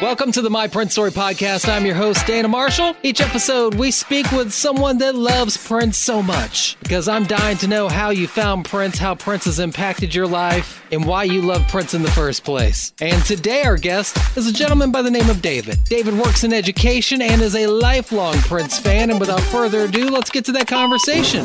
Welcome to the My Prince Story podcast. I'm your host, Dana Marshall. Each episode, we speak with someone that loves Prince so much because I'm dying to know how you found Prince, how Prince has impacted your life, and why you love Prince in the first place. And today, our guest is a gentleman by the name of David. David works in education and is a lifelong Prince fan. And without further ado, let's get to that conversation.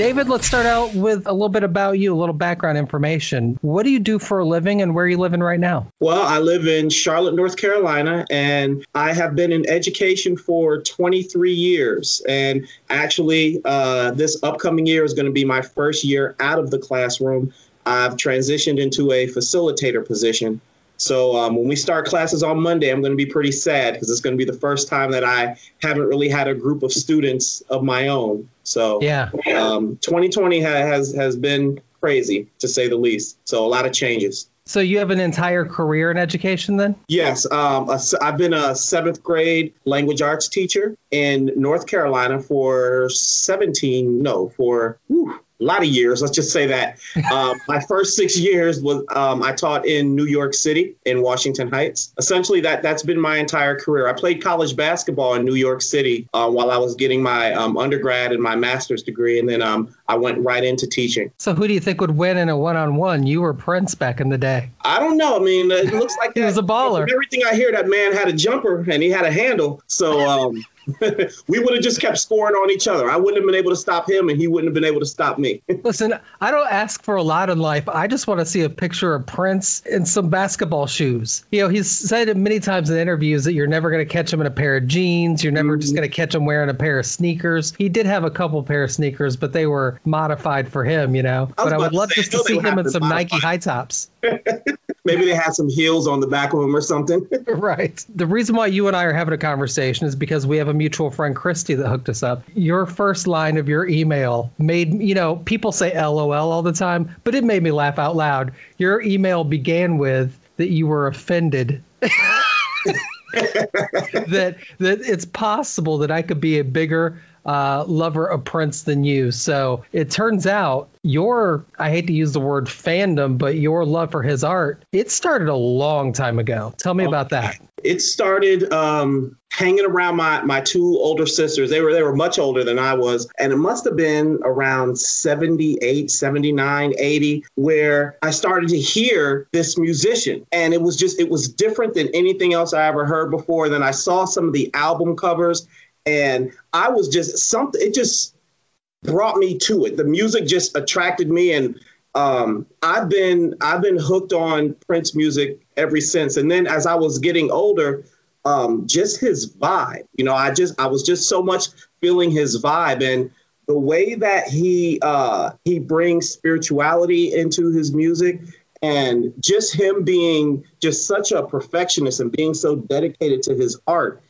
David, let's start out with a little bit about you, a little background information. What do you do for a living and where are you living right now? Well, I live in Charlotte, North Carolina, and I have been in education for 23 years. And actually, uh, this upcoming year is going to be my first year out of the classroom. I've transitioned into a facilitator position. So um, when we start classes on Monday, I'm going to be pretty sad because it's going to be the first time that I haven't really had a group of students of my own. So yeah, um, 2020 ha- has has been crazy to say the least. So a lot of changes. So you have an entire career in education then? Yes, um, a, I've been a seventh grade language arts teacher in North Carolina for 17, no, for whew, a lot of years. Let's just say that. Um, my first six years was um, I taught in New York City in Washington Heights. Essentially, that that's been my entire career. I played college basketball in New York City uh, while I was getting my um, undergrad and my master's degree, and then um, I went right into teaching. So who do you think would win in a one-on-one? You were Prince back in the day? I don't know. I mean, it looks like he that, was a baller. Everything I hear, that man had a jumper and he had a handle. So. We would have just kept scoring on each other. I wouldn't have been able to stop him, and he wouldn't have been able to stop me. Listen, I don't ask for a lot in life. I just want to see a picture of Prince in some basketball shoes. You know, he's said it many times in interviews that you're never going to catch him in a pair of jeans. You're never mm-hmm. just going to catch him wearing a pair of sneakers. He did have a couple pair of sneakers, but they were modified for him. You know, I but I would love just to see him in some modified. Nike high tops. Maybe they had some heels on the back of them or something. right. The reason why you and I are having a conversation is because we have a mutual friend, Christy, that hooked us up. Your first line of your email made, you know, people say LOL all the time, but it made me laugh out loud. Your email began with that you were offended. that that it's possible that I could be a bigger uh, lover of Prince than you. So it turns out your, I hate to use the word fandom, but your love for his art, it started a long time ago. Tell me about that. It started um, hanging around my, my two older sisters. They were they were much older than I was. And it must have been around 78, 79, 80, where I started to hear this musician. And it was just, it was different than anything else I ever heard before. Then I saw some of the album covers and I was just something. It just brought me to it. The music just attracted me, and um, I've been I've been hooked on Prince music ever since. And then as I was getting older, um, just his vibe. You know, I just I was just so much feeling his vibe and the way that he uh, he brings spirituality into his music and just him being just such a perfectionist and being so dedicated to his art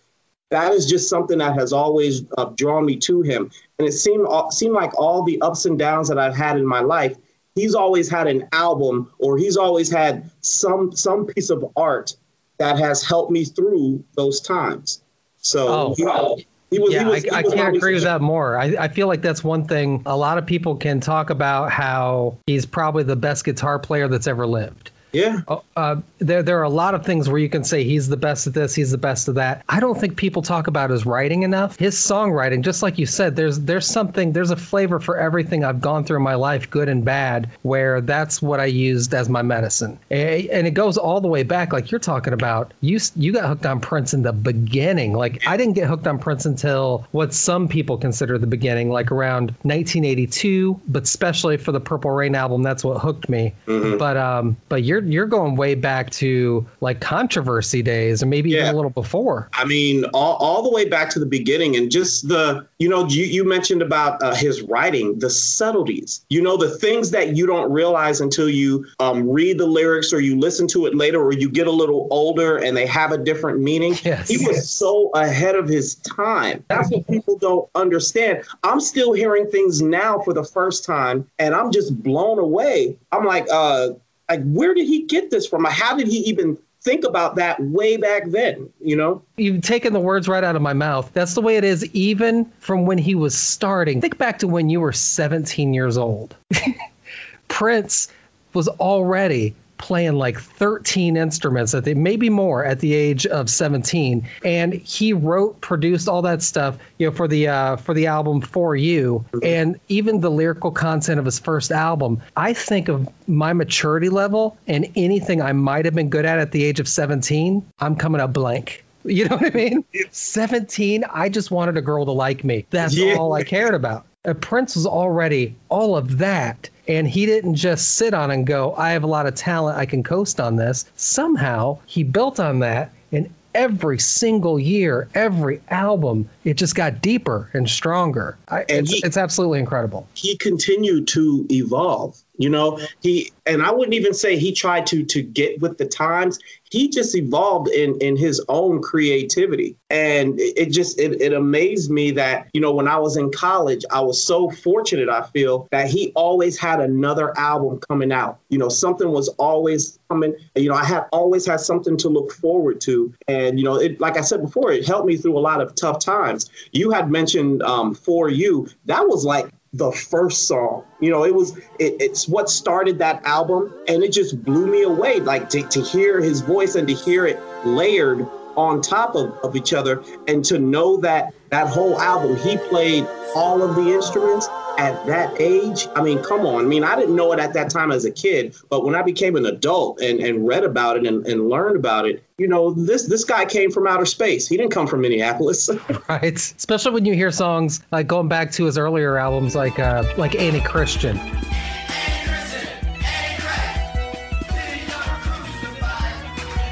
that is just something that has always uh, drawn me to him. And it seemed uh, seemed like all the ups and downs that I've had in my life, he's always had an album or he's always had some some piece of art that has helped me through those times. So oh. he, he was, yeah, was, I, I can't agree with that more. I, I feel like that's one thing a lot of people can talk about how he's probably the best guitar player that's ever lived. Yeah. Uh, uh, there, there are a lot of things where you can say he's the best at this, he's the best of that. I don't think people talk about his writing enough. His songwriting, just like you said, there's there's something, there's a flavor for everything I've gone through in my life, good and bad, where that's what I used as my medicine. And it goes all the way back, like you're talking about. You you got hooked on Prince in the beginning. Like I didn't get hooked on Prince until what some people consider the beginning, like around 1982. But especially for the Purple Rain album, that's what hooked me. Mm-hmm. But um, but you're you're you're going way back to like controversy days, and maybe yeah. even a little before. I mean, all, all the way back to the beginning, and just the you know you you mentioned about uh, his writing, the subtleties. You know, the things that you don't realize until you um, read the lyrics or you listen to it later, or you get a little older and they have a different meaning. Yes. He was so ahead of his time. That's what people don't understand. I'm still hearing things now for the first time, and I'm just blown away. I'm like, uh, like where did he get this from? How did he even think about that way back then, you know? You've taken the words right out of my mouth. That's the way it is, even from when he was starting. Think back to when you were 17 years old. Prince was already playing like 13 instruments at the maybe more at the age of 17 and he wrote produced all that stuff you know for the uh, for the album for you and even the lyrical content of his first album i think of my maturity level and anything i might have been good at at the age of 17 i'm coming up blank you know what I mean? 17, I just wanted a girl to like me. That's yeah. all I cared about. Uh, Prince was already all of that. And he didn't just sit on and go, I have a lot of talent, I can coast on this. Somehow he built on that. And every single year, every album, it just got deeper and stronger. I, and it's, he, it's absolutely incredible. He continued to evolve. You know, he and I wouldn't even say he tried to to get with the times. He just evolved in in his own creativity, and it, just it, it amazed me that you know when I was in college, I was so fortunate. I feel that he always had another album coming out. You know, something was always coming. You know, I had always had something to look forward to, and you know, it like I said before, it helped me through a lot of tough times. You had mentioned um, for you that was like the first song. You know, it was it, it's what started that album, and it just blew me away. Like to, to hear his voice and to hear it layered on top of, of each other, and to know that that whole album he played all of the instruments at that age, I mean, come on. I mean, I didn't know it at that time as a kid, but when I became an adult and, and read about it and, and learned about it, you know, this this guy came from outer space. He didn't come from Minneapolis. right. Especially when you hear songs like going back to his earlier albums like uh like Annie Christian.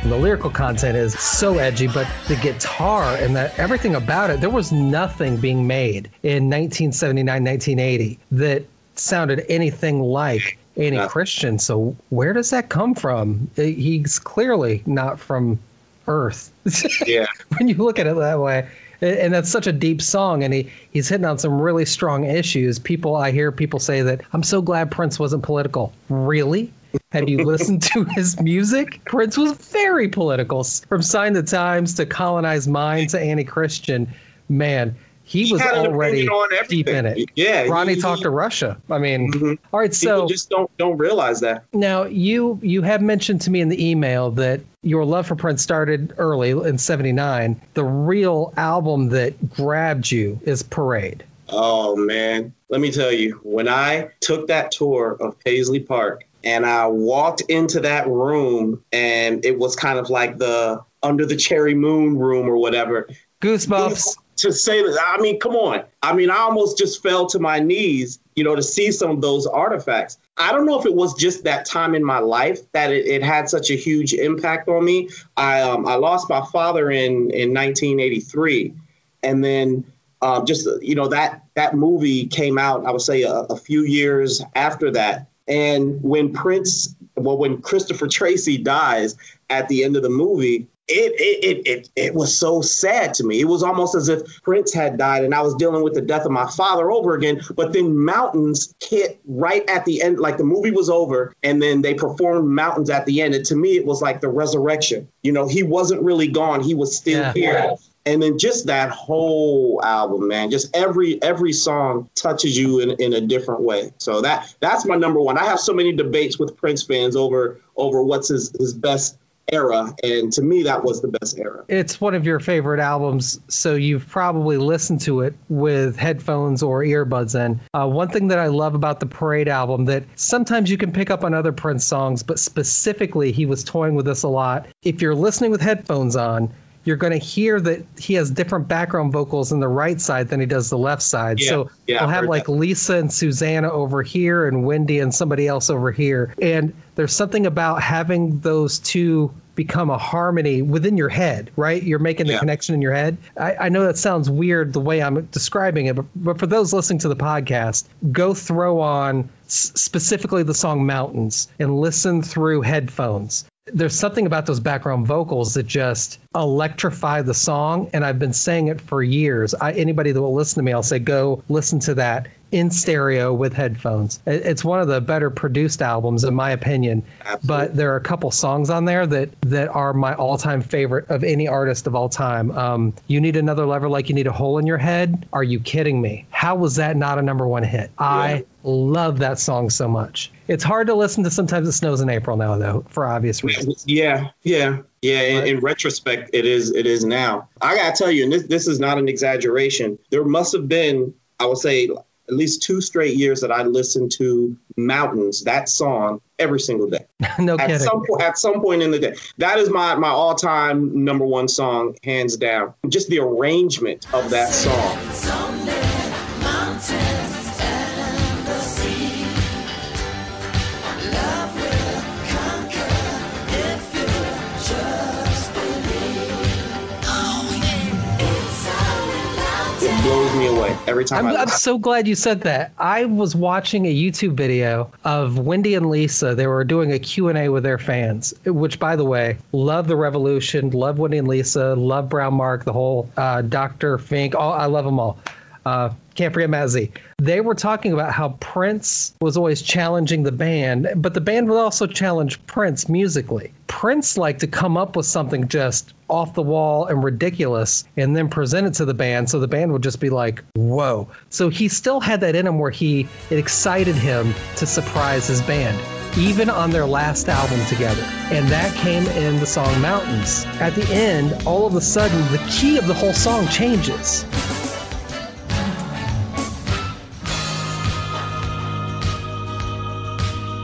The lyrical content is so edgy, but the guitar and that everything about it, there was nothing being made in 1979, 1980 that sounded anything like Annie Christian. So where does that come from? Uh, he's clearly not from Earth. Yeah. when you look at it that way. And that's such a deep song, and he, he's hitting on some really strong issues. People, I hear people say that I'm so glad Prince wasn't political. Really? Have you listened to his music? Prince was very political, from Sign the Times to Colonized Mind to Annie Christian. Man, he, he was already deep in it. Yeah, Ronnie he, talked he, to Russia. I mean, mm-hmm. all right. So People just don't don't realize that. Now you you have mentioned to me in the email that your love for Prince started early in '79. The real album that grabbed you is Parade. Oh man, let me tell you, when I took that tour of Paisley Park and I walked into that room and it was kind of like the under the cherry moon room or whatever. Goosebumps. To say that, I mean, come on. I mean, I almost just fell to my knees, you know, to see some of those artifacts. I don't know if it was just that time in my life that it, it had such a huge impact on me. I um, I lost my father in in 1983, and then um, just you know that that movie came out. I would say a, a few years after that, and when Prince, well, when Christopher Tracy dies at the end of the movie, it, it it it it was so sad to me. It was almost as if Prince had died and I was dealing with the death of my father over again. But then mountains hit right at the end, like the movie was over, and then they performed mountains at the end. And to me, it was like the resurrection. You know, he wasn't really gone; he was still yeah. here and then just that whole album man just every every song touches you in, in a different way. So that that's my number one. I have so many debates with prince fans over over what's his, his best era. And to me that was the best era. It's one of your favorite albums so you've probably listened to it with headphones or earbuds in. Uh, one thing that i love about the parade album that sometimes you can pick up on other prince songs but specifically he was toying with this a lot. If you're listening with headphones on you're going to hear that he has different background vocals in the right side than he does the left side. Yeah, so yeah, he'll I've like that. Lisa and Susanna over here and Wendy and somebody else over here. And there's something about having those two become a harmony within your head, right? You're making the Yeah. connection in your head. I, I know that sounds weird the way I'm describing it, but, but for those listening to the podcast, go throw on s- specifically the song Mountains and listen through headphones. There's something about those background vocals that just electrify the song. And I've been saying it for years. I, anybody that will listen to me, I'll say, go listen to that in stereo with headphones. It's one of the better produced albums, in my opinion. Absolutely. But there are a couple songs on there that that are my all-time favorite of any artist of all time. Um, you need another lever like you need a hole in your head. Are you kidding me? How was that not a number one hit? I love that song so much. It's hard to listen to. Sometimes it snows in April now, though, for obvious reasons. Yeah, yeah, yeah. In, in retrospect, it is it is now. I gotta tell you, and this this is not an exaggeration. There must have been, I would say, at least two straight years that I listened to Mountains, that song, every single day. no At kidding. some point, at some point in the day, that is my my all time number one song, hands down. Just the arrangement of that song. Every time I'm, I I'm so glad you said that. I was watching a YouTube video of Wendy and Lisa. They were doing a Q&A with their fans, which, by the way, love the Revolution, love Wendy and Lisa, love Brown Mark, the whole uh, Dr. Fink. All, I love them all. Uh, can't forget Mazzy. They were talking about how Prince was always challenging the band, but the band would also challenge Prince musically. Prince liked to come up with something just off the wall and ridiculous and then present it to the band so the band would just be like, whoa. So he still had that in him where he it excited him to surprise his band. Even on their last album together. And that came in the song Mountains. At the end, all of a sudden, the key of the whole song changes.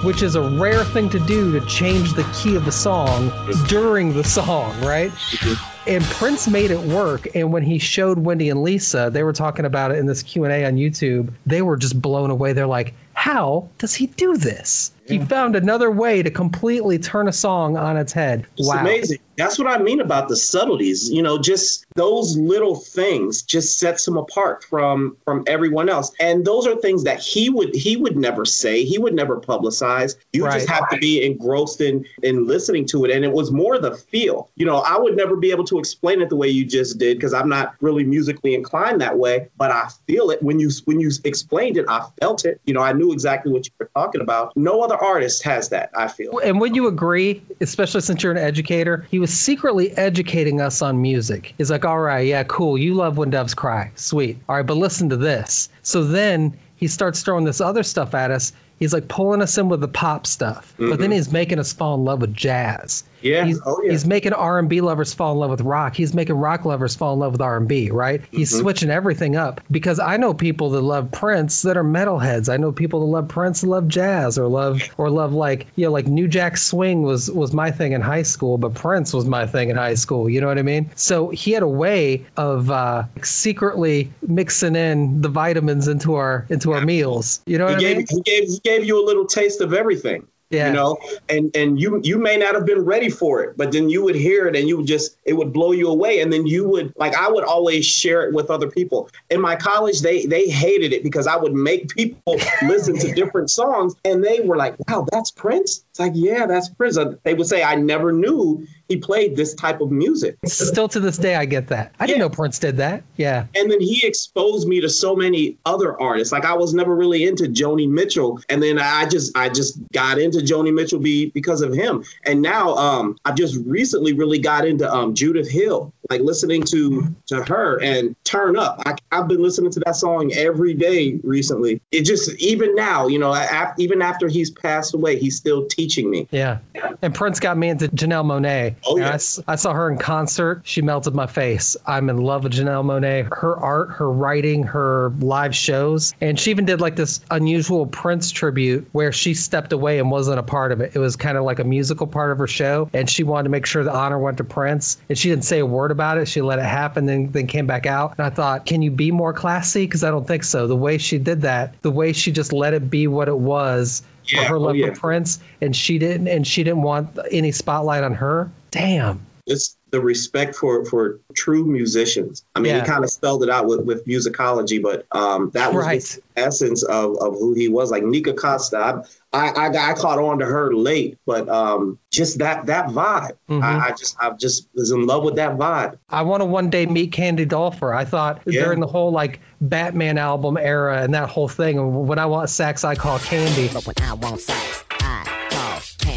Which is a rare thing to do to change the key of the song during the song, right? Mm-hmm. And Prince made it work. And when he showed Wendy and Lisa, they were talking about it in this Q and A on YouTube. They were just blown away. They're like, "How does he do this? He found another way to completely turn a song on its head." It's wow, amazing. That's what I mean about the subtleties. You know, just those little things just sets him apart from from everyone else. And those are things that he would he would never say. He would never publicize. You just have to be engrossed in in listening to it. And it was more the feel. You know, I would never be able to explain it the way you just did because I'm not really musically inclined that way. But I feel it when you when you explained it. I felt it. You know, I knew exactly what you were talking about. No other artist has that. I feel. And would you agree, especially since you're an educator, he was secretly educating us on music. He's like, all right, yeah, cool. You love When Doves Cry. Sweet. All right, but listen to this. So then he starts throwing this other stuff at us. He's like pulling us in with the pop stuff, but then mm-hmm. he's making us fall in love with jazz. Yeah. He's, Oh, yeah. he's making R&B lovers fall in love with rock. He's making rock lovers fall in love with R&B, right? He's Mm-hmm. switching everything up because I know people that love Prince that are metalheads. I know people that love Prince and love jazz or love or love like, you know, like New Jack Swing was was my thing in high school, but Prince was my thing in high school, you know what I mean? So he had a way of uh, secretly mixing in the vitamins into our into our meals. You know he what I gave, mean? he gave he gave you a little taste of everything. Yeah. You know, and and you you may not have been ready for it, but then you would hear it and you would just it would blow you away, and then you would like I would always share it with other people. In my college, they they hated it because I would make people listen to different songs, and they were like, "Wow, that's Prince." It's like, "Yeah, that's Prince." Uh, They would say, "I never knew he played this type of music." Still to this day I get that. I didn't know Prince did that. Yeah. And then he exposed me to so many other artists. Like I was never really into Joni Mitchell, and then I just I just got into Joni Mitchell be because of him. And now um I just recently really got into um Judith Hill, like listening to to her and Turn Up. I, I've been listening to that song every day recently. It just even now, you know, af- even after he's passed away, he's still teaching me. Yeah. And Prince got me into Janelle Monáe. Oh, I yeah. s- I, saw her in concert. She melted my face. I'm in love with Janelle Monáe. Her art, her writing, her live shows. And she even did like this unusual Prince tribute where she stepped away and wasn't a part of it. It was kind of like a musical part of her show. And she wanted to make sure the honor went to Prince. And she didn't say a word about it. She let it happen, then then came back out. And I thought, can you be more classy? Because I don't think so. The way she did that, the way she just let it be what it was Yeah, for her oh, love yeah. for Prince, and she didn't, and she didn't want any spotlight on her. Damn. It's the respect for for true musicians. I mean, Yeah. he kind of spelled it out with, with musicology, but um, that was Right. the essence of, of who he was. Like Nikka Costa, I, I I I caught on to her late, but um, just that that vibe. Mhm. I, I just I just was in love with that vibe. I want to one day meet Candy Dulfer. I thought Yeah. during the whole like Batman album era and that whole thing, when I want sex, I call Candy. But when I want sex, I call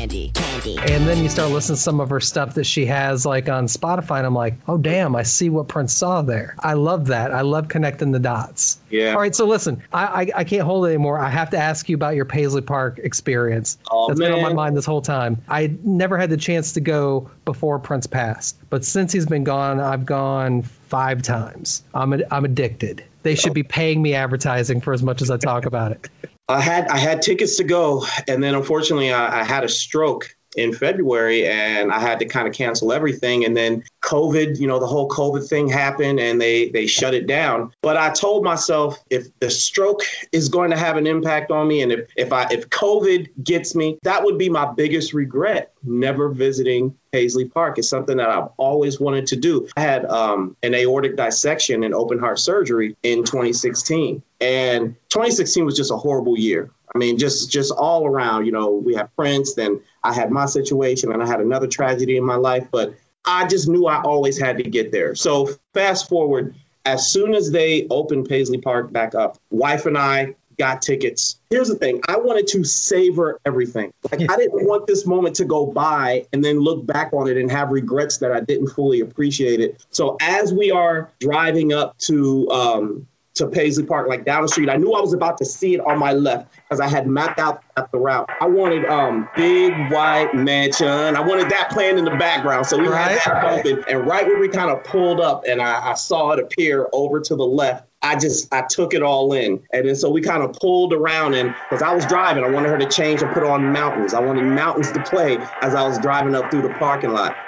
candy, candy. And then you start listening to some of her stuff that she has like on Spotify, and I'm like, oh damn, I see what Prince saw there. I love that. I love connecting the dots. Yeah. All right, so listen, I I, I can't hold it anymore. I have to ask you about your Paisley Park experience. Oh, That's been on my mind this whole time. I never had the chance to go before Prince passed, but since he's been gone, I've gone five times. I'm ad- I'm addicted. They should be oh. paying me advertising for as much as I talk about it. I had I had tickets to go, and then unfortunately I, I had a stroke in February, and I had to kind of cancel everything. And then COVID, you know, the whole COVID thing happened, and they they shut it down. But I told myself if the stroke is going to have an impact on me, and if if I if COVID gets me, that would be my biggest regret. Never visiting Paisley Park is something that I've always wanted to do. I had um, an aortic dissection and open heart surgery in 2016, and 2016 was just a horrible year. I mean, just just all around. You know, we had Prince, then I had my situation, and I had another tragedy in my life. But I just knew I always had to get there. So fast forward, as soon as they opened Paisley Park back up, wife and I got tickets. Here's the thing I wanted to savor everything. Like, I didn't want this moment to go by and then look back on it and have regrets that I didn't fully appreciate it. So, as we are driving up to, um, to Paisley Park, like down the street. I knew I was about to see it on my left because I had mapped out the route. I wanted um big white mansion. I wanted that playing in the background. So we Right. had that bumping. And right where we kind of pulled up and I, I saw it appear over to the left. I just I took it all in, and then so we kind of pulled around, and because I was driving, I wanted her to change and put on mountains. I wanted mountains to play as I was driving up through the parking lot.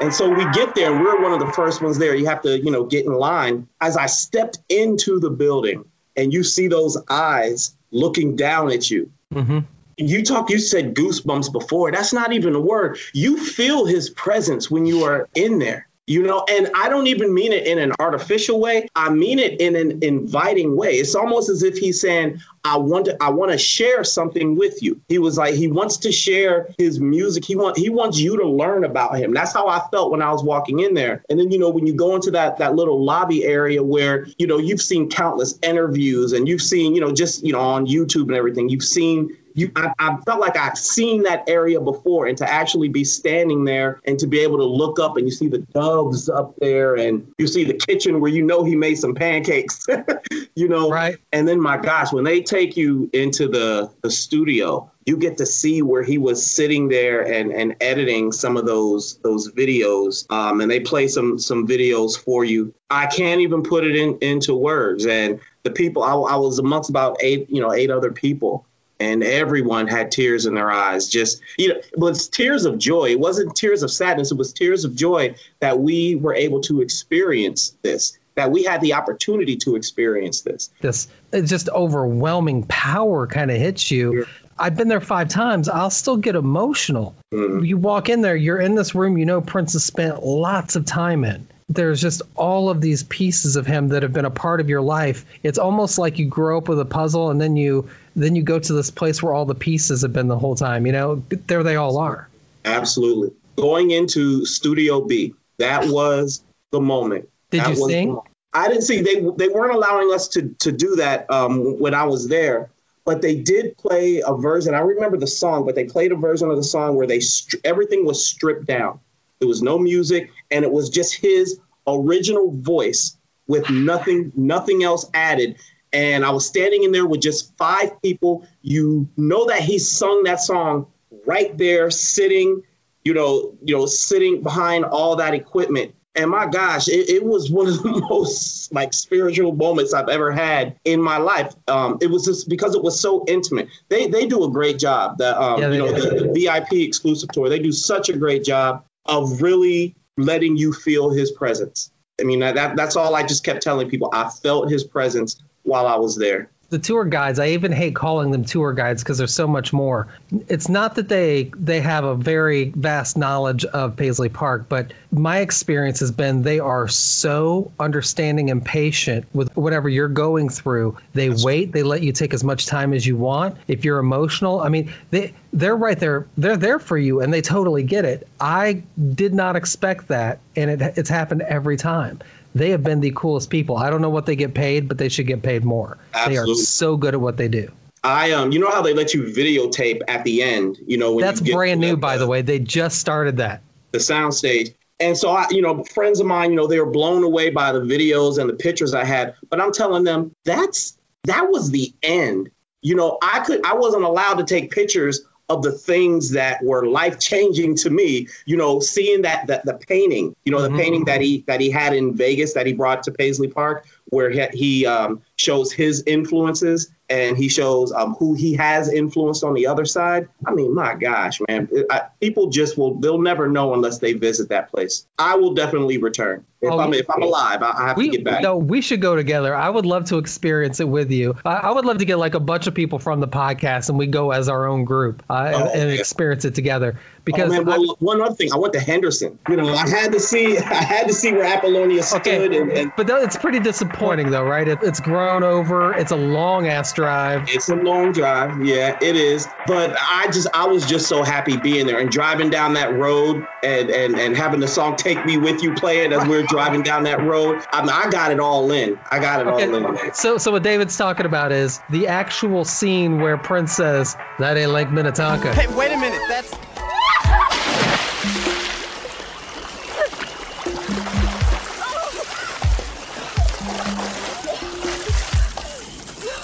And so we get there, and we're one of the first ones there. You have to, you know, get in line. As I stepped into the building, and you see those eyes looking down at you. hmm You talk, you said goosebumps before. That's not even a word. You feel his presence when you are in there. You know, and I don't even mean it in an artificial way. I mean it in an inviting way. It's almost as if he's saying, I want to I want to share something with you. He was like he wants to share his music. He want he wants you to learn about him. That's how I felt when I was walking in there. And then you know when you go into that that little lobby area where you know you've seen countless interviews and you've seen you know just you know on YouTube and everything. You've seen you I, I felt like I've seen that area before and to actually be standing there and to be able to look up and you see the doves up there and you see the kitchen where you know he made some pancakes you know? Right. and then my gosh when they take you into the the studio you get to see where he was sitting there and and editing some of those those videos um, and they play some some videos for you. I can't even put it in into words. And the people I, I was amongst about eight you know eight other people and everyone had tears in their eyes just you know it was tears of joy it wasn't tears of sadness it was tears of joy that we were able to experience this that we had the opportunity to experience this this it's just overwhelming power kind of hits you. I've been there five times. I'll still get emotional. Mm-hmm. You walk in there, you're in this room you know Prince has spent lots of time in. There's just all of these pieces of him that have been a part of your life. It's almost like you grow up with a puzzle and then you then you go to this place where all the pieces have been the whole time. You know, there they all are. Absolutely. Going into Studio B, that was the moment. Did That you sing? I didn't see they they weren't allowing us to to do that um, when I was there, but they did play a version. I remember the song, but they played a version of the song where they stri- everything was stripped down. There was no music, and it was just his original voice with nothing nothing else added. And I was standing in there with just five people. You know that he sung that song right there, sitting, you know, you know, sitting behind all that equipment. And my gosh, it, it was one of the most like spiritual moments I've ever had in my life. Um, it was just because it was so intimate. They they do a great job. The um, Yeah, you know the, the VIP exclusive tour. They do such a great job. Of really letting you feel his presence. I mean, that, that's all I just kept telling people. I felt his presence while I was there the tour guides i even hate calling them tour guides because there's so much more. It's not that they they have a very vast knowledge of paisley park but my experience has been they are so understanding and patient with whatever you're going through. They wait they let you take as much time as you want. If you're emotional i mean they they're right there they're there for you and they totally get it. I did not expect that and it, it's happened every time they have been the coolest people. I don't know what they get paid, but they should get paid more. Absolutely. They are so good at what they do. I um, you know how they let you videotape at the end. You know, that's brand new, by the way. They just started that. The soundstage. And so I, you know, friends of mine, you know, they were blown away by the videos and the pictures I had. But I'm telling them that's that was the end. You know, I could I wasn't allowed to take pictures of the things that were life changing to me. You know, seeing that that the painting, you know, the mm-hmm. painting that he that he had in Vegas that he brought to Paisley Park, where he, he um, shows his influences and he shows um, who he has influenced on the other side. I mean, my gosh, man, I, people just will, they'll never know unless they visit that place. I will definitely return. If, oh, I'm, if I'm alive, I, have we, to get back. No, we should go together. I would love to experience it with you. I, I would love to get like a bunch of people from the podcast and we go as our own group uh, oh, and, and experience it together. Because oh, man, well, one other thing, I went to Henderson. You know, I had to see, I had to see where Apollonia stood. Okay. And, and, but it's pretty disappointing, though, right? It, it's grown over. It's a long ass drive. It's a long drive. Yeah, it is. But I just, I was just so happy being there and driving down that road and and and having the song "Take Me With You" playing as we are driving down that road. I mean, I got it all in. I got it okay. all in. So, so what David's talking about is the actual scene where Prince says, "That ain't Lake Minnetonka." Hey, wait a minute. That's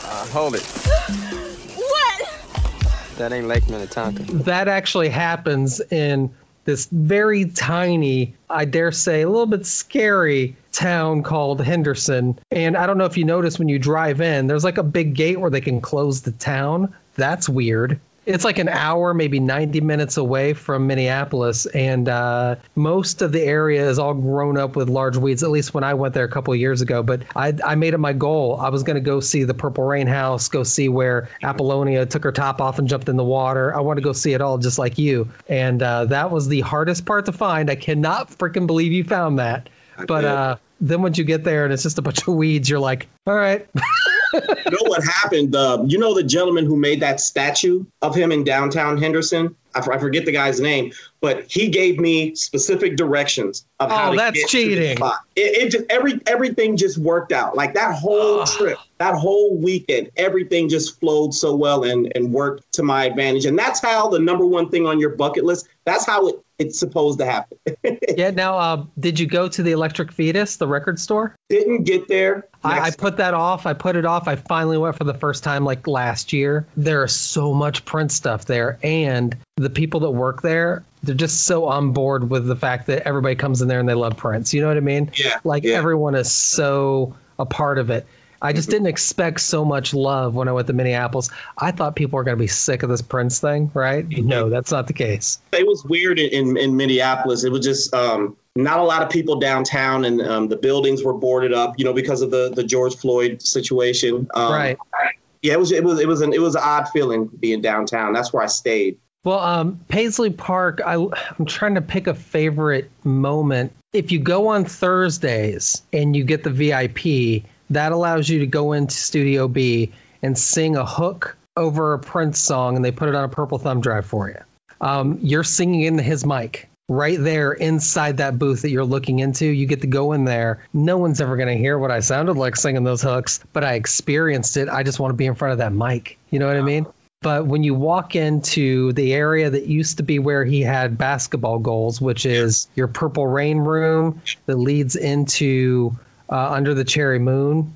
uh, hold it. What? That ain't Lake Minnetonka. That actually happens in this very tiny, I dare say, a little bit scary town called Henderson. And I don't know if you notice when you drive in, there's like a big gate where they can close the town. That's weird it's like an hour, maybe 90 minutes away from Minneapolis, and uh, most of the area is all grown up with large weeds. At least when I went there a couple of years ago. But I, I made it my goal. I was going to go see the Purple Rain House, go see where Apollonia took her top off and jumped in the water. I want to go see it all, just like you. And uh, that was the hardest part to find. I cannot freaking believe you found that. But uh, then once you get there and it's just a bunch of weeds, you're like, all right. you know what happened? Uh, you know the gentleman who made that statue of him in downtown Henderson? I, forget the guy's name, but he gave me specific directions of oh, how to that's get cheating. to the spot. It, it, just every everything just worked out. Like that whole trip, that whole weekend, everything just flowed so well and and worked to my advantage. And that's how the number one thing on your bucket list. That's how it it's supposed to happen. yeah. Now, uh, did you go to the Electric Fetus, the record store? Didn't get there. I, I, put that off. I put it off. I finally went for the first time like last year. There is so much Prince stuff there, and the people that work there, they're just so on board with the fact that everybody comes in there and they love Prince. You know what I mean? Yeah. Like yeah. everyone is so a part of it. I just didn't expect so much love when I went to Minneapolis. I thought people were going to be sick of this Prince thing, right? Mm-hmm. No, that's not the case. It was weird in, in Minneapolis. It was just um, not a lot of people downtown, and um, the buildings were boarded up, you know, because of the, the George Floyd situation. Um, right. Yeah, it was it was it was an it was an odd feeling being downtown. That's where I stayed. Well, um, Paisley Park, I, I'm trying to pick a favorite moment. If you go on Thursdays and you get the VIP, that allows you to go into Studio B and sing a hook over a Prince song, and they put it on a purple thumb drive for you. Um, you're singing into his mic right there inside that booth that you're looking into. You get to go in there. No one's ever going to hear what I sounded like singing those hooks, but I experienced it. I just want to be in front of that mic. You know what I mean? But when you walk into the area that used to be where he had basketball goals, which is your Purple Rain room that leads into uh, Under the Cherry Moon.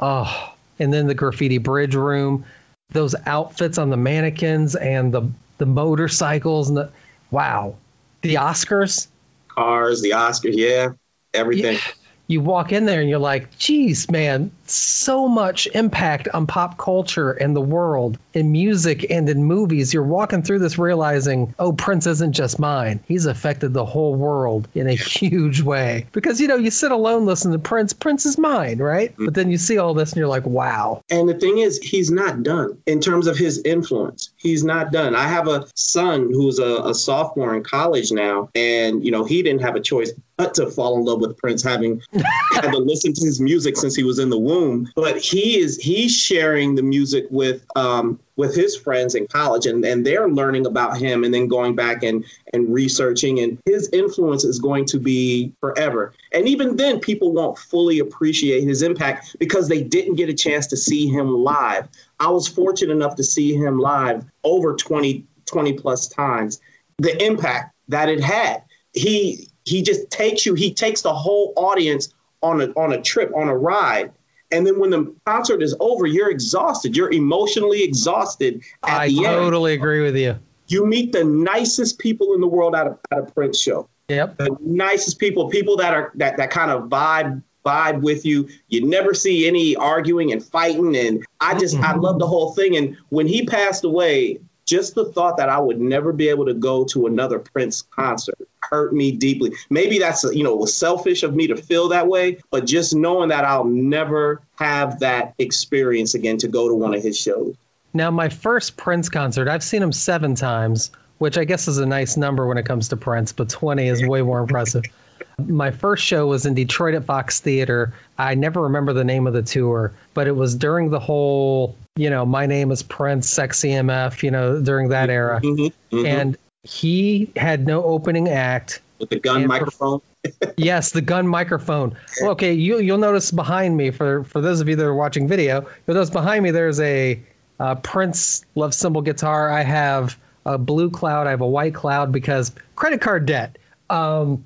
Oh, and then the Graffiti Bridge Room. Those outfits on the mannequins and the the motorcycles and the wow, the Oscars. Cars, the Oscars, yeah, everything. You walk in there and you're like, geez, man, so much impact on pop culture and the world in music and in movies. You're walking through this realizing, oh, Prince isn't just mine. He's affected the whole world in a huge way. Because, you know, you sit alone listening to Prince, Prince is mine, right? Mm-hmm. But then you see all this and you're like, wow. And the thing is, he's not done in terms of his influence. He's not done. I have a son who's a, a sophomore in college now, and you know he didn't have a choice but to fall in love with Prince, having had to listen to his music since he was in the womb. But he is he's sharing the music with um, with his friends in college, and, and they're learning about him, and then going back and and researching, and his influence is going to be forever. And even then, people won't fully appreciate his impact because they didn't get a chance to see him live. I was fortunate enough to see him live over 20, 20 plus times. The impact that it had. He he just takes you, he takes the whole audience on a on a trip, on a ride. And then when the concert is over, you're exhausted. You're emotionally exhausted at I the end. totally agree with you. You meet the nicest people in the world at a, at a Prince show. Yep. The nicest people, people that are that that kind of vibe vibe with you. You never see any arguing and fighting. And I just I mm-hmm. love the whole thing. And when he passed away, just the thought that I would never be able to go to another Prince concert hurt me deeply. Maybe that's you know was selfish of me to feel that way, but just knowing that I'll never have that experience again to go to one of his shows. Now, my first Prince concert, I've seen him seven times, which I guess is a nice number when it comes to Prince, but 20 is way more impressive. My first show was in Detroit at Fox Theater. I never remember the name of the tour, but it was during the whole, you know, my name is Prince, sexy MF, you know, during that era. Mhm, mhm. And he had no opening act. with the gun microphone. Yes, the gun microphone. Well, okay, you, you'll notice behind me, for, for those of you that are watching video, you'll notice behind me there's a uh, Prince love symbol guitar. I have a blue cloud. I have a white cloud because credit card debt. Um,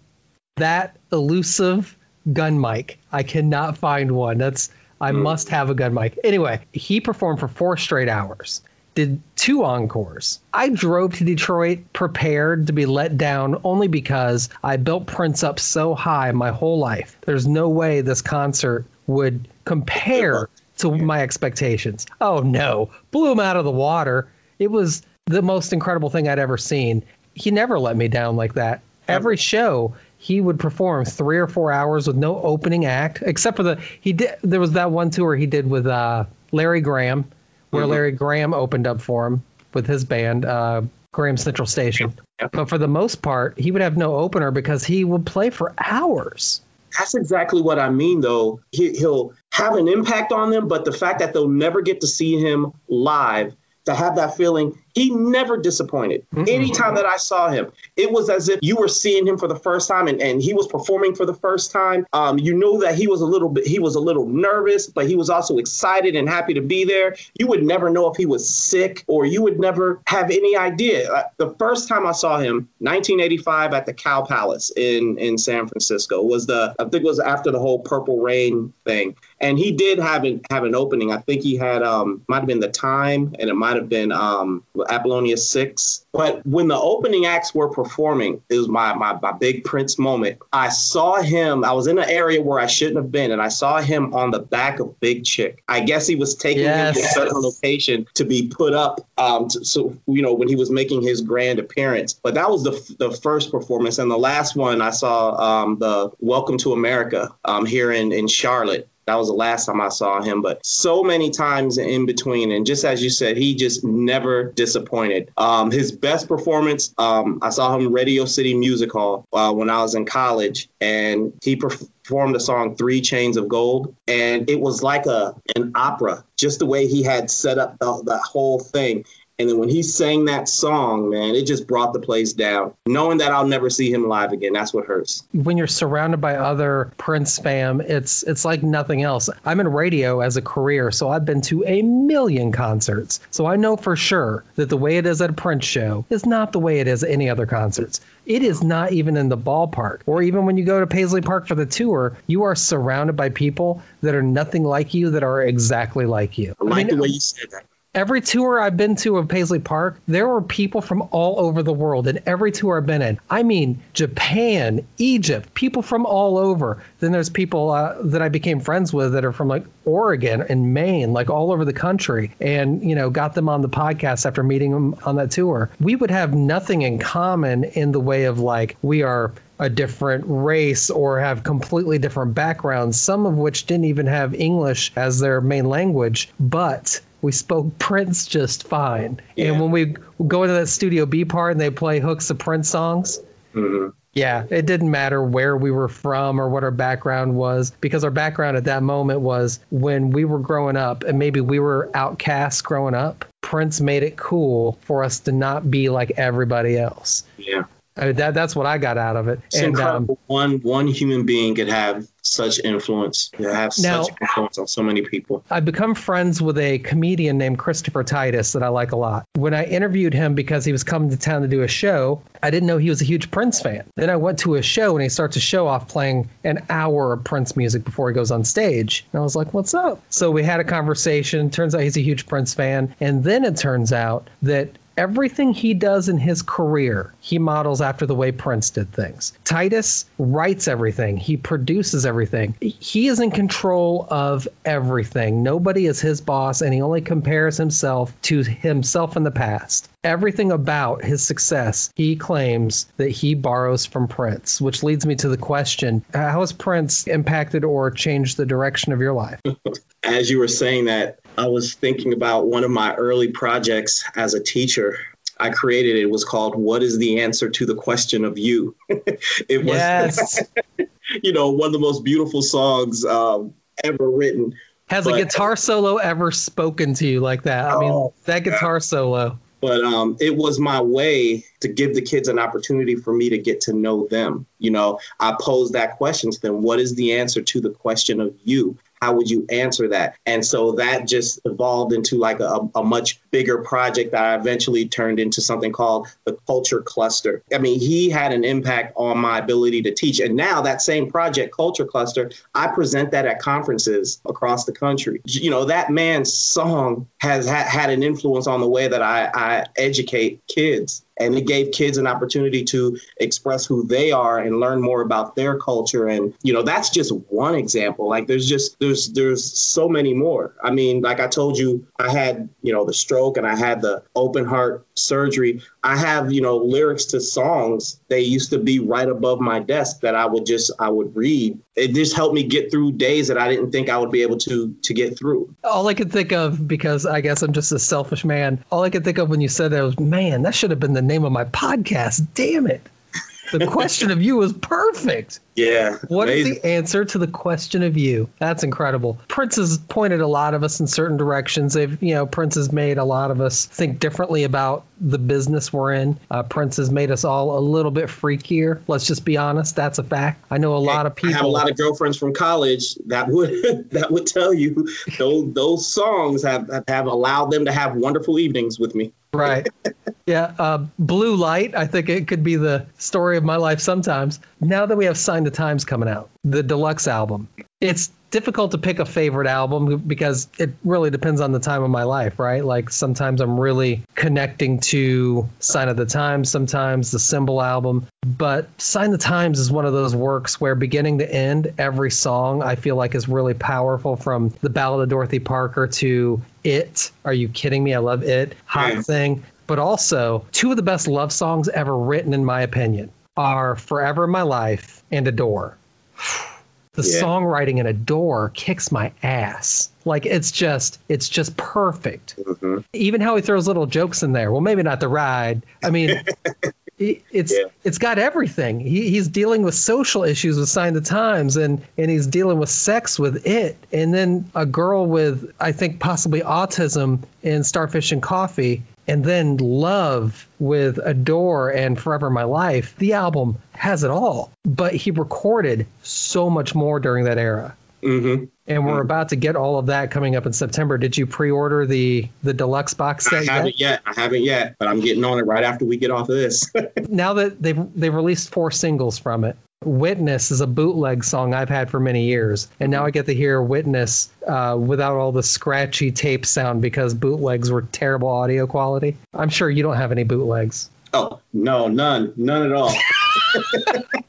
that elusive gun mic. I cannot find one. That's I must have a good mic. Anyway, he performed for four straight hours. Did two encores. I drove to Detroit prepared to be let down only because I built Prince up so high my whole life. There's no way this concert would compare to my expectations. Oh no, blew him out of the water. It was the most incredible thing I'd ever seen. He never let me down like that. Every show he would perform three or four hours with no opening act, except for the he did. There was that one tour he did with uh, Larry Graham, where Larry Graham opened up for him with his band, uh, Graham Central Station. But for the most part, he would have no opener because he would play for hours. That's exactly what I mean, though. He, he'll have an impact on them, but the fact that they'll never get to see him live, to have that feeling, he never disappointed. Anytime that I saw him, it was as if you were seeing him for the first time and, and he was performing for the first time. Um, you knew that he was a little bit, he was a little nervous, but he was also excited and happy to be there. You would never know if he was sick or you would never have any idea. Uh, the first time I saw him, 1985 at the Cow Palace in, in San Francisco, was the, I think it was after the whole Purple Rain thing. And he did have an, have an opening. I think he had, um, might have been The Time and it might have been um, Apollonia 6. But when the opening acts were performing, it was my, my, my big Prince moment. I saw him, I was in an area where I shouldn't have been, and I saw him on the back of Big Chick. I guess he was taking him to a certain location to be put up. Um, to, so, you know, when he was making his grand appearance. But that was the, the first performance. And the last one I saw um, the Welcome to America um, here in, in Charlotte. That was the last time I saw him, but so many times in between. And just as you said, he just never disappointed. Um, his best performance, um, I saw him Radio City Music Hall uh, when I was in college, and he performed the song Three Chains of Gold. And it was like a an opera, just the way he had set up the, the whole thing. And then when he sang that song, man, it just brought the place down. Knowing that I'll never see him live again, that's what hurts. when you're surrounded by other Prince fam, it's it's like nothing else. I'm in radio as a career, so I've been to a million concerts. So I know for sure that the way it is at a Prince show is not the way it is at any other concerts. It is not even in the ballpark. Or even when you go to Paisley Park for the tour, you are surrounded by people that are nothing like you that are exactly like you. I like the way you said that. Every tour I've been to of Paisley Park, there were people from all over the world in every tour I've been in. I mean, Japan, Egypt, people from all over. Then there's people uh, that I became friends with that are from like Oregon and Maine, like all over the country, and you know, got them on the podcast after meeting them on that tour. We would have nothing in common in the way of like we are a different race or have completely different backgrounds, some of which didn't even have English as their main language, but we spoke Prince just fine. Yeah. And when we go into that Studio B part and they play hooks of Prince songs, Mhm. yeah, it didn't matter where we were from or what our background was because our background at that moment was when we were growing up and maybe we were outcasts growing up. Prince made it cool for us to not be like everybody else. Yeah. I mean, that that's what I got out of it. It's and um, one one human being could have such influence, could have Now- such influence on so many people. I've become friends with a comedian named Christopher Titus that I like a lot. When I interviewed him because he was coming to town to do a show, I didn't know he was a huge Prince fan. Then I went to a show and he starts a show off playing an hour of Prince music before he goes on stage. And I was like, what's up? So we had a conversation. Turns out he's a huge Prince fan. And then it turns out that everything he does in his career, he models after the way Prince did things. Titus writes everything, he produces everything. He is in control of everything. Nobody is his boss, and he only compares himself to himself in the past. Everything about his success, he claims that he borrows from Prince, which leads me to the question How has Prince impacted or changed the direction of your life? As you were saying that, I was thinking about one of my early projects as a teacher. I created it was called "What is the answer to the question of you?" it was, Yes. you know, one of the most beautiful songs um, ever written. Has a guitar solo ever spoken to you like that? I mean, Oh, that guitar solo. but um, it was my way to give the kids an opportunity for me to get to know them. You know, I posed that question to them: What is the answer to the question of you? How would you answer that? And so that just evolved into like a, a much bigger project that I eventually turned into something called the Culture Cluster. I mean, he had an impact on my ability to teach. And now that same project, Culture Cluster, I present that at conferences across the country. You know, that man's song has ha- had an influence on the way that I, I educate kids. And it gave kids an opportunity to express who they are and learn more about their culture. And, you know, that's just one example. Like there's just, there's, there's so many more. I mean, like I told you, I had, you know, the stroke and I had the open heart surgery. I have, you know, lyrics to songs. They used to be right above my desk that I would just, I would read. It just helped me get through days that I didn't think I would be able to, to get through. All I could think of, because I guess I'm just a selfish man, all I could think of when you said that was, man, that should have been the name of my podcast. Damn it. The question of you was perfect. Yeah. What is amazing. the answer to the question of you? That's incredible. Prince has pointed a lot of us in certain directions. They've, you know, Prince has made a lot of us think differently about the business we're in. Uh, Prince has made us all a little bit freakier. Let's just be honest. That's a fact. I know a lot of people. I have a lot of girlfriends from college that would that would tell you those those songs have have allowed them to have wonderful evenings with me. Right. Yeah. Uh, Blue Light, I think it could be the story of my life sometimes. Now that we have Sign the Times coming out, the deluxe album, it's difficult to pick a favorite album because it really depends on the time of my life, right? Like sometimes I'm really connecting to Sign of the Times, sometimes the Symbol album. But Sign of the Times is one of those works where beginning to end, every song I feel like is really powerful from the Ballad of Dorothy Parker to It. Are you kidding me? I love It. Hot Yeah. Thing. But also, two of the best love songs ever written, in my opinion, are Forever in My Life and Adore. The Yeah. songwriting in Adore kicks my ass. Like it's just it's just perfect. Mhm. Even how he throws little jokes in there. Well, maybe not the ride. I mean, it's Yeah. it's got everything. He, he's dealing with social issues with Sign the Times, and and he's dealing with sex with it, and then a girl with I think possibly autism in Starfish and Coffee, and then love with Adore and Forever My Life. The album has it all, but he recorded so much more during that era. Mm-hmm. and we're about to get all of that coming up in September. Did you pre-order the the deluxe box set yet? I haven't yet. I haven't yet, but I'm getting on it right after we get off of this. Now that they've they've released four singles from it. Witness is a bootleg song I've had for many years, and now I get to hear Witness uh, without all the scratchy tape sound because bootlegs were terrible audio quality. I'm sure you don't have any bootlegs. oh no, none, none at all.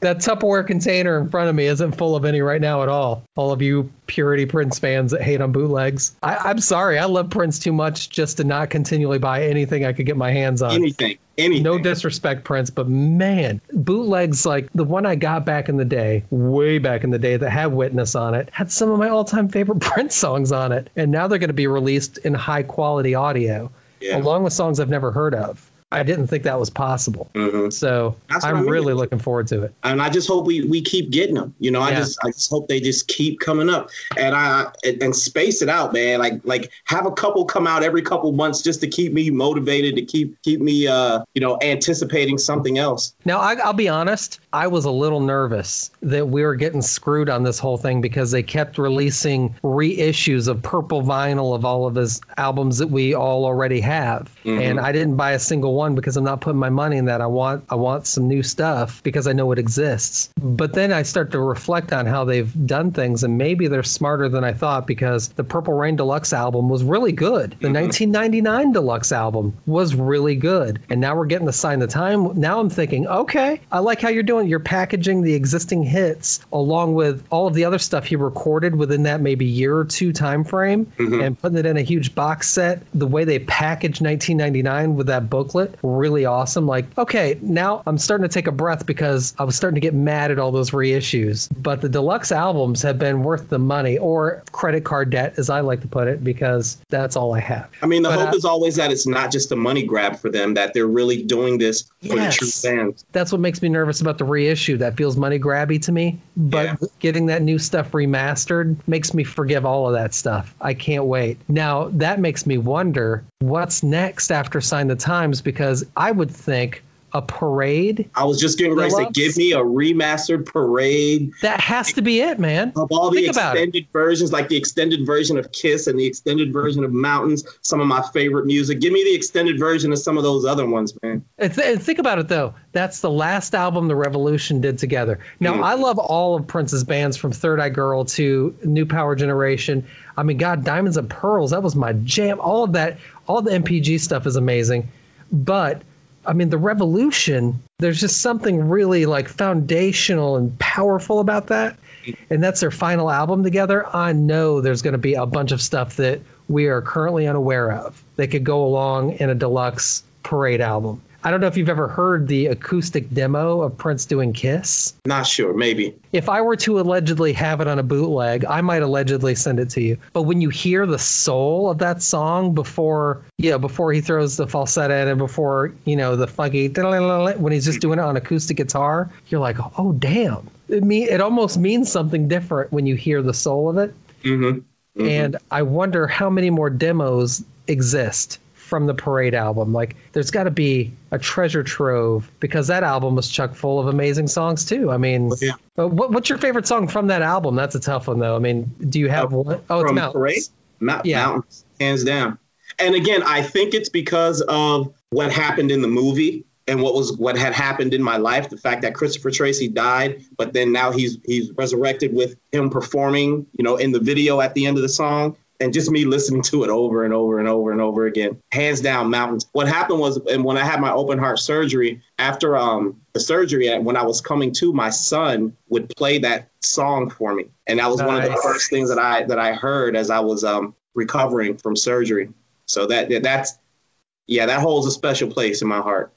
That Tupperware container in front of me isn't full of any right now at all. All of you Purity Prince fans that hate on bootlegs. I, I'm sorry, I love Prince too much just to not continually buy anything I could get my hands on. anything, anything. No disrespect, Prince, but man, bootlegs like the one I got back in the day, way back in the day, that had Witness on it, had some of my all-time favorite Prince songs on it, and now they're going to be released in high-quality audio, Yeah. along with songs I've never heard of. I didn't think that was possible, Mhm. so That's what I I'm mean. really looking forward to it. and I just hope we we keep getting them. You know, I Yeah. just I just hope they just keep coming up, and I and, space it out, man. Like like have a couple come out every couple months just to keep me motivated, to keep keep me uh you know anticipating something else. Now, I, I'll be honest, I was a little nervous that we were getting screwed on this whole thing because they kept releasing reissues of purple vinyl of all of his albums that we all already have. And I didn't buy a single one because I'm not putting my money in that. I want I want some new stuff because I know it exists. But then I start to reflect on how they've done things and maybe they're smarter than I thought because the Purple Rain Deluxe album was really good. The mm-hmm. 1999 Deluxe album was really good. And now we're getting the sign of the time. Now I'm thinking, okay, I like how you're doing. You're packaging the existing hits along with all of the other stuff he recorded within that maybe year or two time frame mm-hmm. and putting it in a huge box set. The way they packaged 1999 with that booklet, really awesome. Like, okay, now I'm starting to take a breath because I was starting to get mad at all those reissues. But the deluxe albums have been worth the money or credit card debt, as I like to put it, because that's all I have. I mean, the But, hope uh, is always that it's not just a money grab for them; that they're really doing this for Yes. the true fans. that's what makes me nervous about the reissue. That feels money grabby to me. But Yeah. getting that new stuff remastered makes me forgive all of that stuff. I can't wait. Now that makes me wonder what's next after Sign the Times because I would think a parade I was just getting ready to say, give me a remastered parade that has to be it, man. of all the Think extended versions, like the extended version of Kiss and the extended version of Mountains. Some of my favorite music. Give me the extended version of some of those other ones, man. And, th- and think about it though. That's the last album the Revolution did together. Now Mm. I love all of Prince's bands from Third Eye Girl to New Power Generation. I mean, God, Diamonds and Pearls, that was my jam. All of that, all the NPG stuff is amazing. But I mean, the Revolution, there's just something really like foundational and powerful about that. And that's their final album together. I know there's going to be a bunch of stuff that we are currently unaware of that could go along in a deluxe parade album. I don't know if you've ever heard the acoustic demo of Prince doing Kiss. Not sure, maybe. If I were to allegedly have it on a bootleg, I might allegedly send it to you. But when you hear the soul of that song before, you know, before he throws the falsetto in and before, you know, the funky when he's just doing it on acoustic guitar, you're like, oh damn. It mean it almost means something different when you hear the soul of it. Mm-hmm. And I wonder how many more demos exist from the Parade album. Like, there's got to be a treasure trove because that album was chock full of amazing songs too. I mean, Yeah. uh, what, what's your favorite song from that album? That's a tough one though. I mean, do you have Uh, one? Oh, it's From Mountains. Parade? Mou- Yeah. Mountains, hands down. And again, I think it's because of what happened in the movie and what was what had happened in my life. The fact that Christopher Tracy died, but then now he's he's resurrected with him performing, you know, in the video at the end of the song. And just me listening to it over and over and over and over again. Hands down, mountains. What happened was, and when I had my open heart surgery, after um, the surgery, when I was coming to, my son would play that song for me, and that was one of the first things that I that I heard as I was um, recovering from surgery. So that that- that's yeah, that holds a special place in my heart.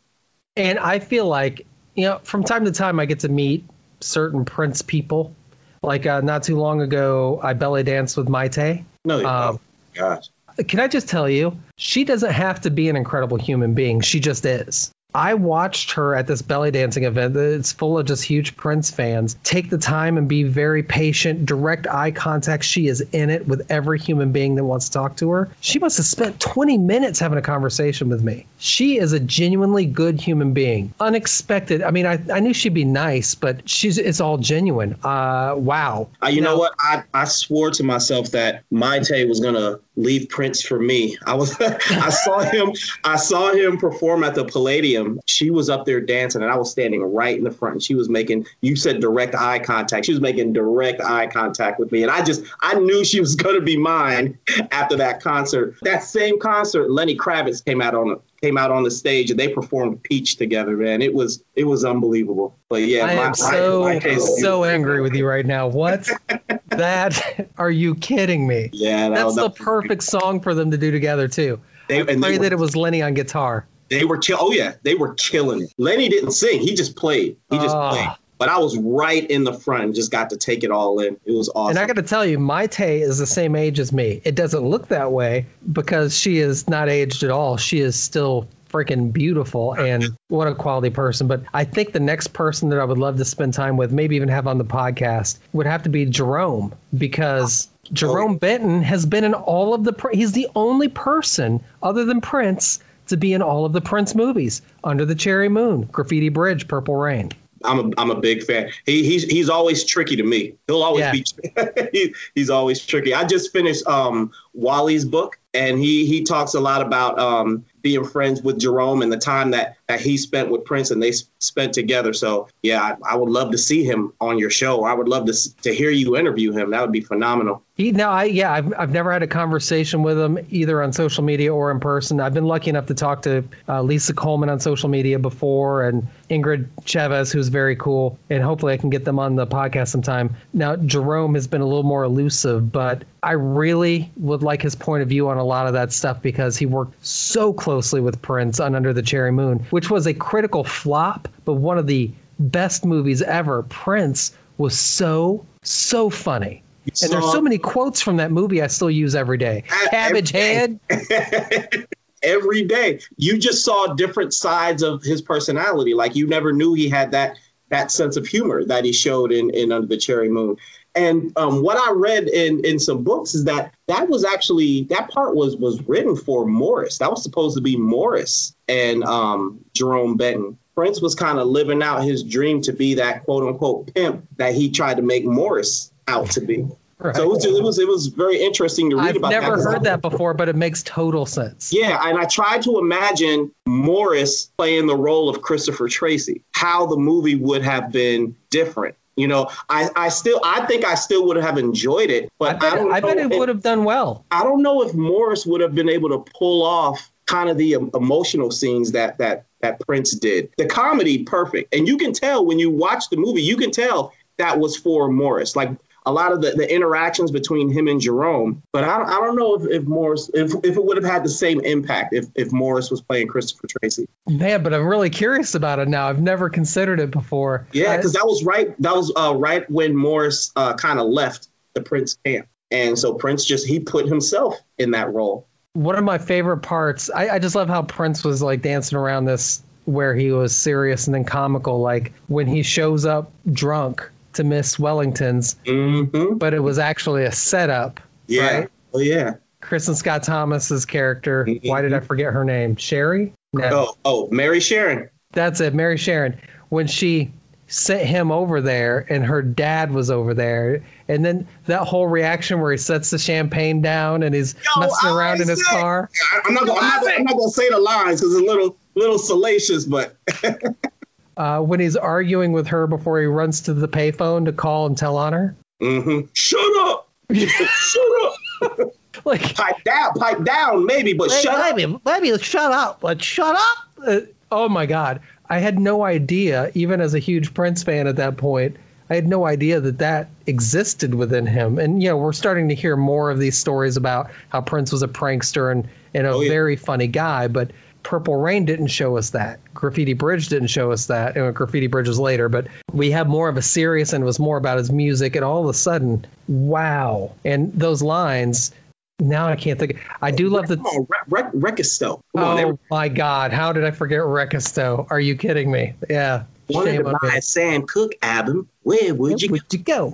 And I feel like, you know, from time to time I get to meet certain Prince people. Like uh, not too long ago, I belly danced with Mayte. No, Um, oh, gosh, Can I just tell you, she doesn't have to be an incredible human being. She just is. I watched her at this belly dancing event that's full of just huge Prince fans take the time and be very patient, direct eye contact. She is in it with every human being that wants to talk to her. She must have spent 20 minutes having a conversation with me. She is a genuinely good human being. Unexpected. I mean, I, I knew she'd be nice, but she's it's all genuine. Uh, wow. Uh, you know what? I, I swore to myself that Mayte was gonna leave Prince for me. I was I saw him I saw him perform at the Palladium. She was up there dancing and I was standing right in the front and she was making you said direct eye contact. She was making direct eye contact with me. And I just I knew she was gonna be mine after that concert. That same concert, Lenny Kravitz came out on came out on the stage and they performed Peach together, man. It was it was unbelievable. But yeah, I my- am so my case- so angry with you right now. What? that? Are you kidding me? Yeah, that That's the perfect song for them to do together too. They, I pray that it was Lenny on guitar. They were kill. Oh yeah, they were killing it. Lenny didn't sing; he just played. He just Ah. played. But I was right in the front and just got to take it all in. It was awesome. And I got to tell you, Mayte is the same age as me. It doesn't look that way because she is not aged at all. She is still freaking beautiful and what a quality person. But I think the next person that I would love to spend time with, maybe even have on the podcast, would have to be Jerome because Jerome Benton has been in all of the. Pr- He's the only person other than Prince to be in all of the Prince movies: Under the Cherry Moon, Graffiti Bridge, Purple Rain. I'm a I'm a big fan. He he's he's always tricky to me. He'll always Yeah. be he, he's always tricky. I just finished um Wally's book and he he talks a lot about um being friends with Jerome and the time that that he spent with Prince and they spent together. So yeah, I, I would love to see him on your show. I would love to to hear you interview him. That would be phenomenal. He no, I yeah, I've I've never had a conversation with him either on social media or in person. I've been lucky enough to talk to uh, Lisa Coleman on social media before, and Ingrid Chavez, who's very cool, and hopefully I can get them on the podcast sometime. Now Jerome has been a little more elusive, but I really would like his point of view on a lot of that stuff because he worked so closely with Prince on Under the Cherry Moon, which was a critical flop, but one of the best movies ever. Prince was so so funny. And there's so many quotes from that movie I still use every day. Cabbage every head. every day. You just saw different sides of his personality. Like you never knew he had that that sense of humor that he showed in, in Under the Cherry Moon. And um, what I read in, in some books is that that was actually that part was was written for Morris. That was supposed to be Morris and um, Jerome Benton. Prince was kind of living out his dream to be that quote unquote pimp that he tried to make Morris out to be. Right. So it was, it was it was very interesting to read about. I've never that. heard that before, but it makes total sense. Yeah, and I tried to imagine Morris playing the role of Christopher Tracy, how the movie would have been different. You know, I, I still I think I still would have enjoyed it, but I, bet, don't I know bet it if- would have done well. I don't know if Morris would have been able to pull off kind of the em- emotional scenes that that that Prince did. The comedy perfect, and you can tell when you watch the movie, you can tell that was for Morris. Like a lot of the, the interactions between him and Jerome, but I don't, I don't know if, if Morris if, if it would have had the same impact if, if Morris was playing Christopher Tracy. Man, but I'm really curious about it now. I've never considered it before. Yeah, because that was right. That was uh, right when Morris uh, kind of left the Prince camp, and so Prince just he put himself in that role. one of my favorite parts I, I just love how prince was like dancing around this where he was serious and then comical like when he shows up drunk to miss wellington's hmm but it was actually a setup Yeah. right Oh yeah. kristin scott thomas's character Mhm. why did i forget her name sherry no Oh, oh, Mary Sharon. that's it mary sharon when she sent him over there and her dad was over there and then that whole reaction where he sets the champagne down and he's Yo, messing around I in his said- car I'm not. Gonna, I'm, not gonna, I'm not gonna say the lines because it's a little, little salacious, but uh, when he's arguing with her before he runs to the payphone to call and tell on her. Mm-hmm. shut up, shut up, Like, pipe down, pipe down, maybe, but shut up. maybe, maybe shut up, but shut up. Uh, oh my God. I had no idea, even as a huge Prince fan at that point, I had no idea that that existed within him. And, you know, we're starting to hear more of these stories about how Prince was a prankster and, and a Oh, yeah. very funny guy, but Purple Rain didn't show us that. Graffiti Bridge didn't show us that. And Graffiti Bridge was later, but we have more of a serious and it was more about his music. And all of a sudden, wow. And those lines, Now I can't think. I do love the. On, Re- Re- Wrecka Stow. Come on, Oh they my God! How did I forget Wrecka Stow? Are you kidding me? Yeah. wanted to on buy a Sam Cooke album. Where would you go? Where'd you go?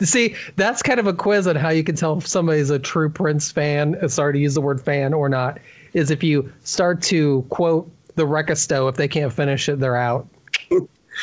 See, that's kind of a quiz on how you can tell if somebody's a true Prince fan. Sorry to use the word fan or not. Is if you start to quote the Wrecka Stow, if they can't finish it, they're out.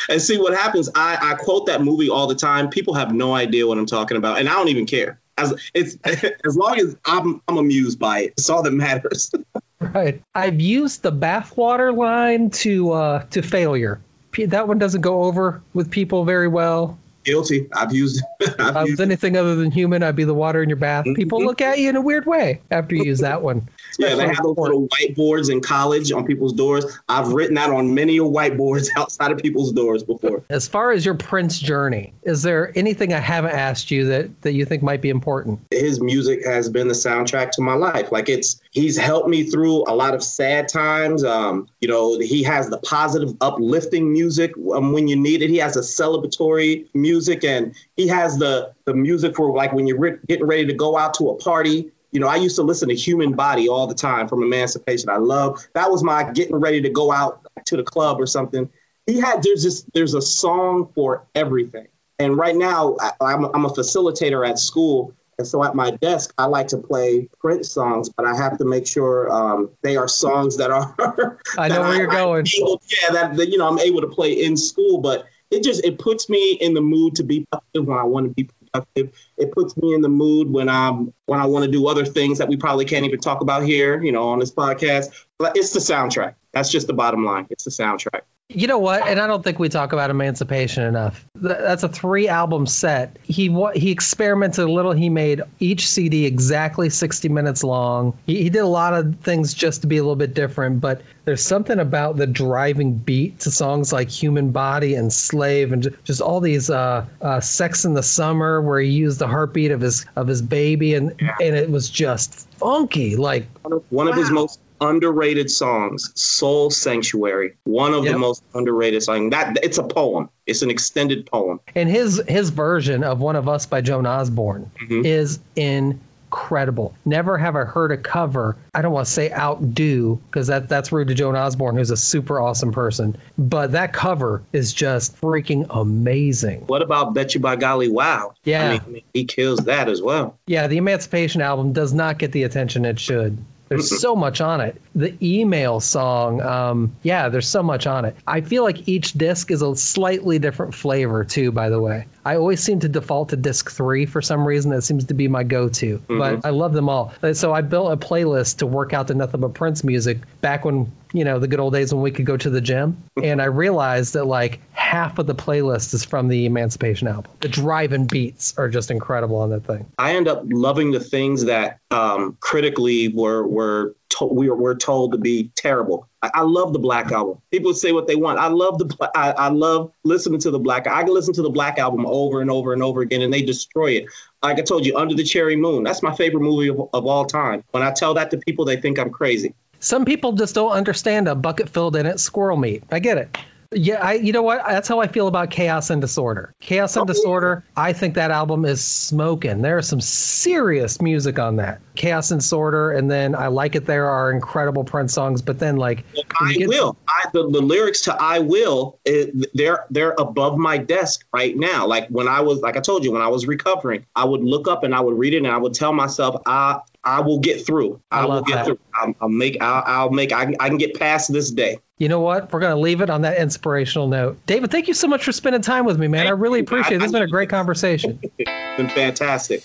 And see what happens. I, I quote that movie all the time. People have no idea what I'm talking about, and I don't even care. As it's as long as I'm I'm amused by it. It's all that matters. Right. I've used the bathwater line to uh, to failure. P- That one doesn't go over with people very well. Guilty. I've used. I've I used anything other than human, I'd be the water in your bath. People Mhm. look at you in a weird way after you use that one. Yeah, they have those little whiteboards in college on people's doors. I've written that on many whiteboards outside of people's doors before. As far as your Prince journey, is there anything I haven't asked you that, that you think might be important? his music has been the soundtrack to my life. Like it's he's helped me through a lot of sad times. Um, you know, he has the positive, uplifting music um, when you need it. He has a celebratory music, and he has the the music for like when you're re- getting ready to go out to a party. You know, I used to listen to Human Body all the time from Emancipation. I love that was my getting ready to go out to the club or something. He had there's just there's a song for everything. And right now, I, I'm, I'm a facilitator at school. And so at my desk, I like to play Prince songs, but I have to make sure um, they are songs that are. I know where you're going. able- yeah, that, that you know I'm able to play in school, but it just it puts me in the mood to be productive when I want to be productive. It puts me in the mood when I'm when I want to do other things that we probably can't even talk about here, you know, on this podcast. But it's the soundtrack. That's just the bottom line. It's the soundtrack. You know what? And I don't think we talk about Emancipation enough. That's a three album set. He he experimented a little. He made each CD exactly 60 minutes long. He, he did a lot of things just to be a little bit different, but there's something about the driving beat to songs like Human Body and Slave and just all these uh, uh, Sex in the Summer where he used the heartbeat of his of his baby and and it was just funky. Like One of his Wow. most underrated songs, Soul Sanctuary. One of Yep. the most underrated songs. That it's a poem. It's an extended poem. And his his version of "One of Us" by Joan Osborne Mhm. is incredible. Never have I heard a cover. I don't want to say outdo because that that's rude to Joan Osborne, who's a super awesome person. But that cover is just freaking amazing. What about Betcha by Golly Wow? Yeah. I mean, he kills that as well. Yeah, the Emancipation album does not get the attention it should. There's so much on it. The email song, um, yeah, there's so much on it. I feel like each disc is a slightly different flavor too. By the way, I always seem to default to disc three for some reason. That seems to be my go-to. But I love them all. Uh, So I built a playlist to work out to nothing but Prince music back when you know the good old days when we could go to the gym. And I realized that like half of the playlist is from the Emancipation album. The driving beats are just incredible on that thing. I end up loving the things that um, critically were were to- we were, told to be terrible. I, I love the Black album. People say what they want. I love the Bla- I, I love listening to the Black. I can listen to the Black album over and over and over again, and they destroy it. Like I told you, Under the Cherry Moon. That's my favorite movie of, of all time. When I tell that to people, they think I'm crazy. Some people just don't understand a bucket filled in it squirrel meat. I get it. Yeah, I you know what? That's how I feel about Chaos and Disorder. Chaos and Oh. Disorder, I think that album is smoking. There is some serious music on that. Chaos and Disorder, and then I Like It There are incredible Prince songs, but then like I get- will. I, the, the lyrics to "I Will," it, they're they're above my desk right now. Like when I was, like I told you, when I was recovering, I would look up and I would read it, and I would tell myself, "I I will get through. I I, will get that. through. I'll, I'll make. I'll, I'll make. I, can- I can get past this day." You know what? We're going to leave it on that inspirational note. David, thank you so much for spending time with me, man. I really appreciate it. This has been a great conversation. It's been fantastic.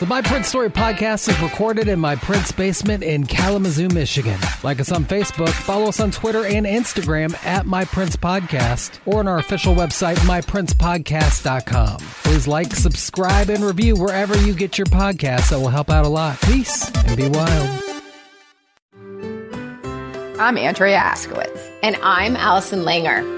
The My Prince Story podcast is recorded in my Prince basement in Kalamazoo, Michigan. Like us on Facebook, follow us on Twitter and Instagram at My Prince Podcast, or on our official website, myprincepodcast.com. Please like, subscribe, and review wherever you get your podcasts. That will help out a lot. Peace and be wild. I'm Andrea Askowitz. And I'm Allison Langer.